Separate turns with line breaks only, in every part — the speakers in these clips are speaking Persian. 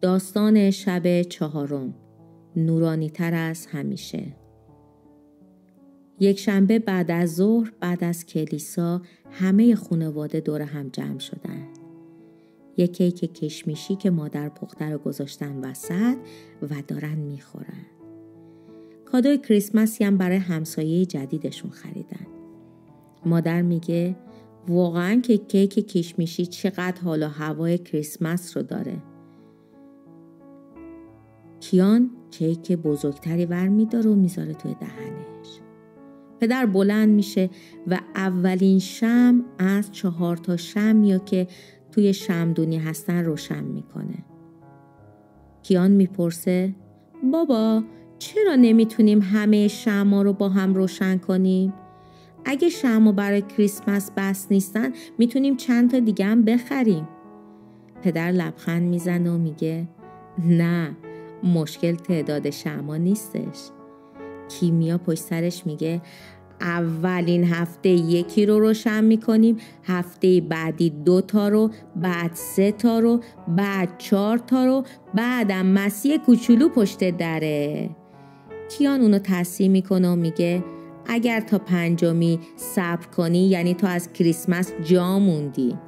داستان شب چهارم نورانی تر از همیشه یک شنبه بعد از ظهر بعد از کلیسا همه خانواده دور هم جمع شدن. یک کیک کشمیشی که مادر پخته رو گذاشتن وسط و دارن می‌خورن. کادوی کریسمسی هم برای همسایه جدیدشون خریدن. مادر میگه واقعا که کیک کشمیشی چقدر حال و هوای کریسمس رو داره. کیان کیک بزرگتری ور میداره و می‌ذاره توی دهنش. پدر بلند میشه و اولین شم از چهار تا شم یا که توی شمدونی هستن روشن می‌کنه. کیان می‌پرسه بابا چرا نمی‌تونیم همه شما رو با هم روشن کنیم؟ اگه شما برای کریسمس بس نیستن می‌تونیم چند تا دیگه هم بخریم. پدر لبخند می‌زنه و میگه نه مشکل تعداد شما نیستش. کیمیا پشت سرش میگه اولین هفته یکی رو روشن می‌کنیم هفته بعدی دو تا رو بعد سه تا رو بعد چهار تا رو بعدم مسیح کوچولو پشت دره. کیان اونو تصحیح می‌کنه و میگه اگر تا پنجمی صبر کنی یعنی تو از کریسمس جا موندی.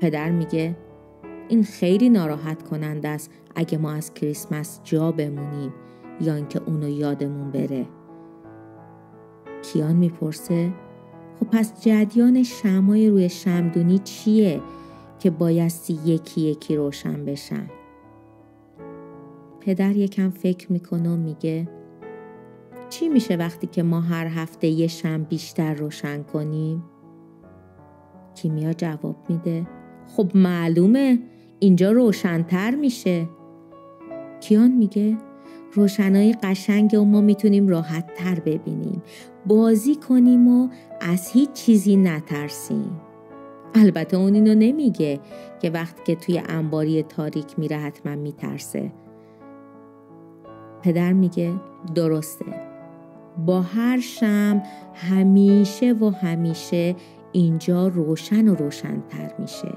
پدر میگه این خیلی ناراحت کننده است. اگه ما از کریسمس جا بمونیم یا اینکه اونو یادمون بره. کیان می‌پرسه خب پس جدیان شمای روی شمدونی چیه که بایستی یکی یکی روشن بشن؟ پدر یکم فکر می‌کنه و میگه چی میشه وقتی که ما هر هفته یه شم بیشتر روشن کنیم؟ کیمیا جواب میده خب معلومه اینجا روشنتر میشه. کیان میگه روشنایی قشنگ و ما می‌تونیم راحت تر ببینیم. بازی کنیم و از هیچ چیزی نترسیم. البته اون اینو نمیگه که وقتی که توی انباری تاریک میره حتما میترسه. پدر میگه درسته. با هر شم همیشه و همیشه اینجا روشن و روشنتر میشه.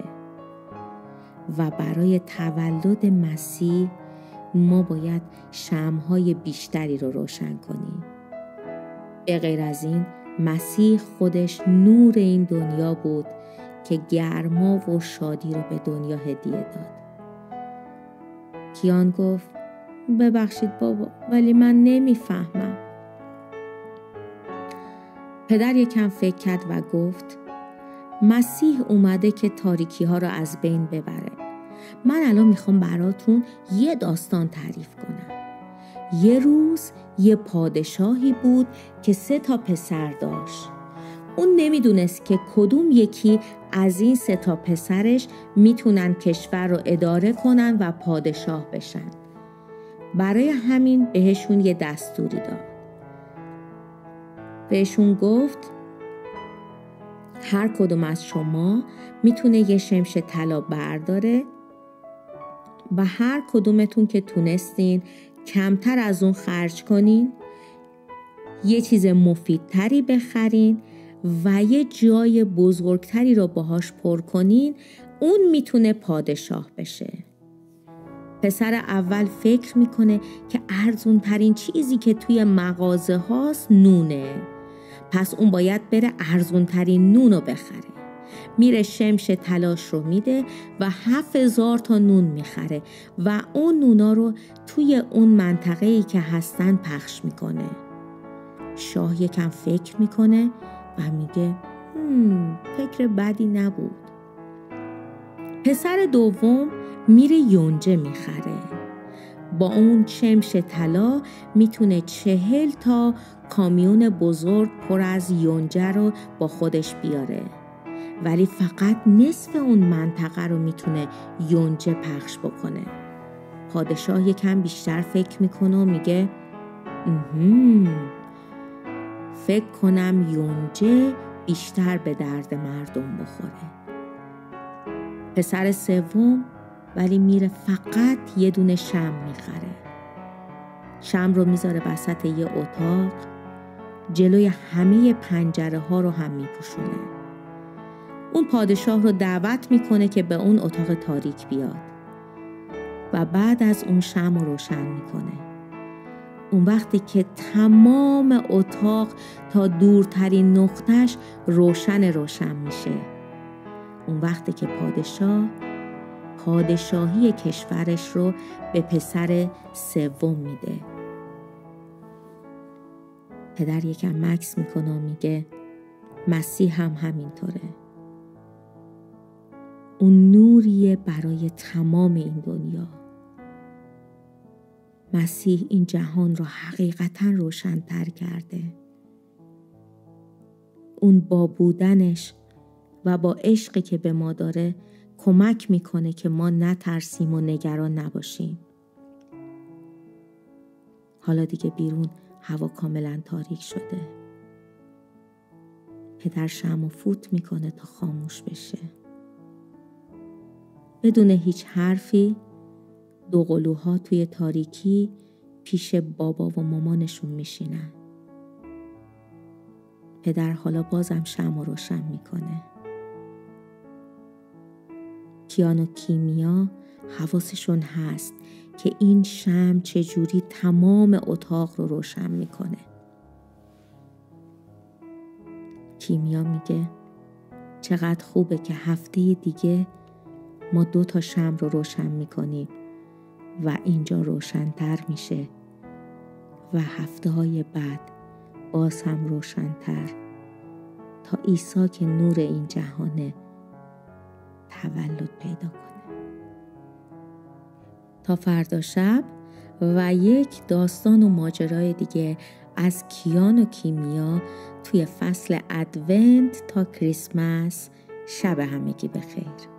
و برای تولد مسیح ما باید شمهای بیشتری رو روشن کنیم. به غیر از این مسیح خودش نور این دنیا بود که گرما و شادی رو به دنیا هدیه داد. کیان گفت ببخشید بابا ولی من نمی‌فهمم. پدر یکم فکر کرد و گفت مسیح اومده که تاریکی ها رو از بین ببره. من الان می‌خوام براتون یه داستان تعریف کنم. یه روز یه پادشاهی بود که سه تا پسر داشت. اون نمی‌دونست که کدوم یکی از این سه تا پسرش می‌تونن کشور رو اداره کنن و پادشاه بشن. برای همین بهشون یه دستوری داد. بهشون گفت هر کدوم از شما می‌تونه یه شمش طلا برداره و هر کدومتون که تونستین کمتر از اون خرج کنین یه چیز مفیدتری بخرین و یه جای بزرگتری رو باهاش پر کنین اون می‌تونه پادشاه بشه. پسر اول فکر می‌کنه که ارزون ترین چیزی که توی مغازه هاست نونه. پس اون باید بره ارزون ترین نون رو بخره. میره شمش تلاش رو میده و هزار تا نون می‌خره و اون نونا رو توی اون منطقه ای که هستن پخش می‌کنه. شاه یکم فکر می‌کنه و میگه فکر بدی نبود. پسر دوم میره یونجه می‌خره. با اون شمش طلا می‌تونه چهل تا کامیون بزرگ پر از یونجه رو با خودش بیاره. ولی فقط نصف اون منطقه رو می‌تونه یونجه پخش بکنه. پادشاه یکم بیشتر فکر می‌کنه و میگه فکر کنم یونجه بیشتر به درد مردم بخوره. پسر سوم ولی میره فقط یه دونه شم می‌خره. شم رو می‌ذاره وسط یه اتاق جلوی همه پنجره ها رو هم میپوشونه. اون پادشاه رو دعوت می‌کنه که به اون اتاق تاریک بیاد. و بعد از اون شم رو روشن می‌کنه. اون وقتی که تمام اتاق تا دورترین نقطش روشن روشن میشه. اون وقتی که پادشاه پادشاهی کشورش رو به پسر سوم میده. پدر یکم مکس می‌کنه و میگه مسیح هم همینطوره. اون نوریه برای تمام این دنیا. مسیح این جهان را حقیقتا روشنتر کرده. اون با بودنش و با عشقی که به ما داره کمک می‌کنه که ما نترسیم و نگران نباشیم. حالا دیگه بیرون هوا کاملا تاریک شده. پدر شم و فوت می‌کنه تا خاموش بشه. بدون هیچ حرفی دو قلوها توی تاریکی پیش بابا و مامانشون میشینن. پدر حالا بازم شم و روشن می‌کنه. کیان و کیمیا حواسشون هست که این شم چجوری تمام اتاق رو روشن می‌کنه. کیمیا میگه چقدر خوبه که هفته دیگه ما دو تا شم رو روشن می‌کنیم و اینجا روشنتر میشه. و هفته های بعد باز هم روشنتر. تا عیسی که نور این جهانه تولد پیدا کنه. تا فردا شب و یک داستان و ماجرای دیگه از کیان و کیمیا توی فصل ادونت تا کریسمس. شب همگی بخیر.